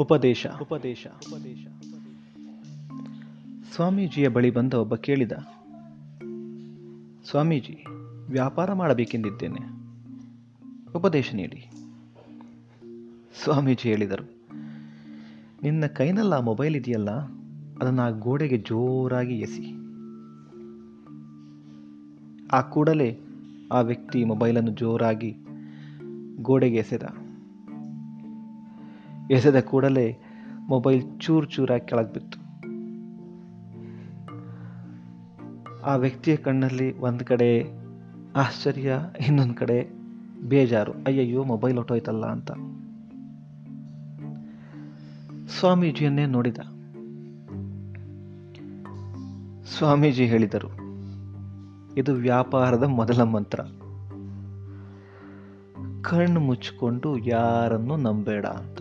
ಉಪದೇಶ. ಉಪದೇಶ ಉಪದೇಶ ಸ್ವಾಮೀಜಿಯ ಬಳಿ ಬಂದ ಒಬ್ಬ ಕೇಳಿದ, ಸ್ವಾಮೀಜಿ, ವ್ಯಾಪಾರ ಮಾಡಬೇಕೆಂದಿದ್ದೇನೆ. ಉಪದೇಶ ನೀಡಿ. ಸ್ವಾಮೀಜಿ ಹೇಳಿದರು, ನಿನ್ನ ಕೈನಲ್ಲ ಮೊಬೈಲ್ ಇದೆಯಲ್ಲ, ಅದನ್ನು ಆ ಗೋಡೆಗೆ ಜೋರಾಗಿ ಎಸಿ. ಆ ಕೂಡಲೇ ಆ ವ್ಯಕ್ತಿ ಮೊಬೈಲನ್ನು ಜೋರಾಗಿ ಗೋಡೆಗೆ ಎಸೆದ. ಎಸೆದ ಕೂಡಲೇ ಮೊಬೈಲ್ ಚೂರು ಚೂರಾಗಿ ಕೆಳಗೆ ಬಿತ್ತು ಆ ವ್ಯಕ್ತಿಯ ಕಣ್ಣಲ್ಲಿ ಒಂದು ಕಡೆ ಆಶ್ಚರ್ಯ, ಇನ್ನೊಂದು ಕಡೆ ಬೇಜಾರು. ಅಯ್ಯಯ್ಯೋ, ಮೊಬೈಲ್ ಹೊಟ್ಟೋಯ್ತಲ್ಲ ಅಂತ. ಸ್ವಾಮೀಜಿಯನ್ನೇ ನೋಡಿದ. ಸ್ವಾಮೀಜಿ ಹೇಳಿದರು, ಇದು ವ್ಯಾಪಾರದ ಮೊದಲ ಮಂತ್ರ. ಕಣ್ಣು ಮುಚ್ಚಿಕೊಂಡು ಯಾರನ್ನು ನಂಬೇಡ ಅಂತ.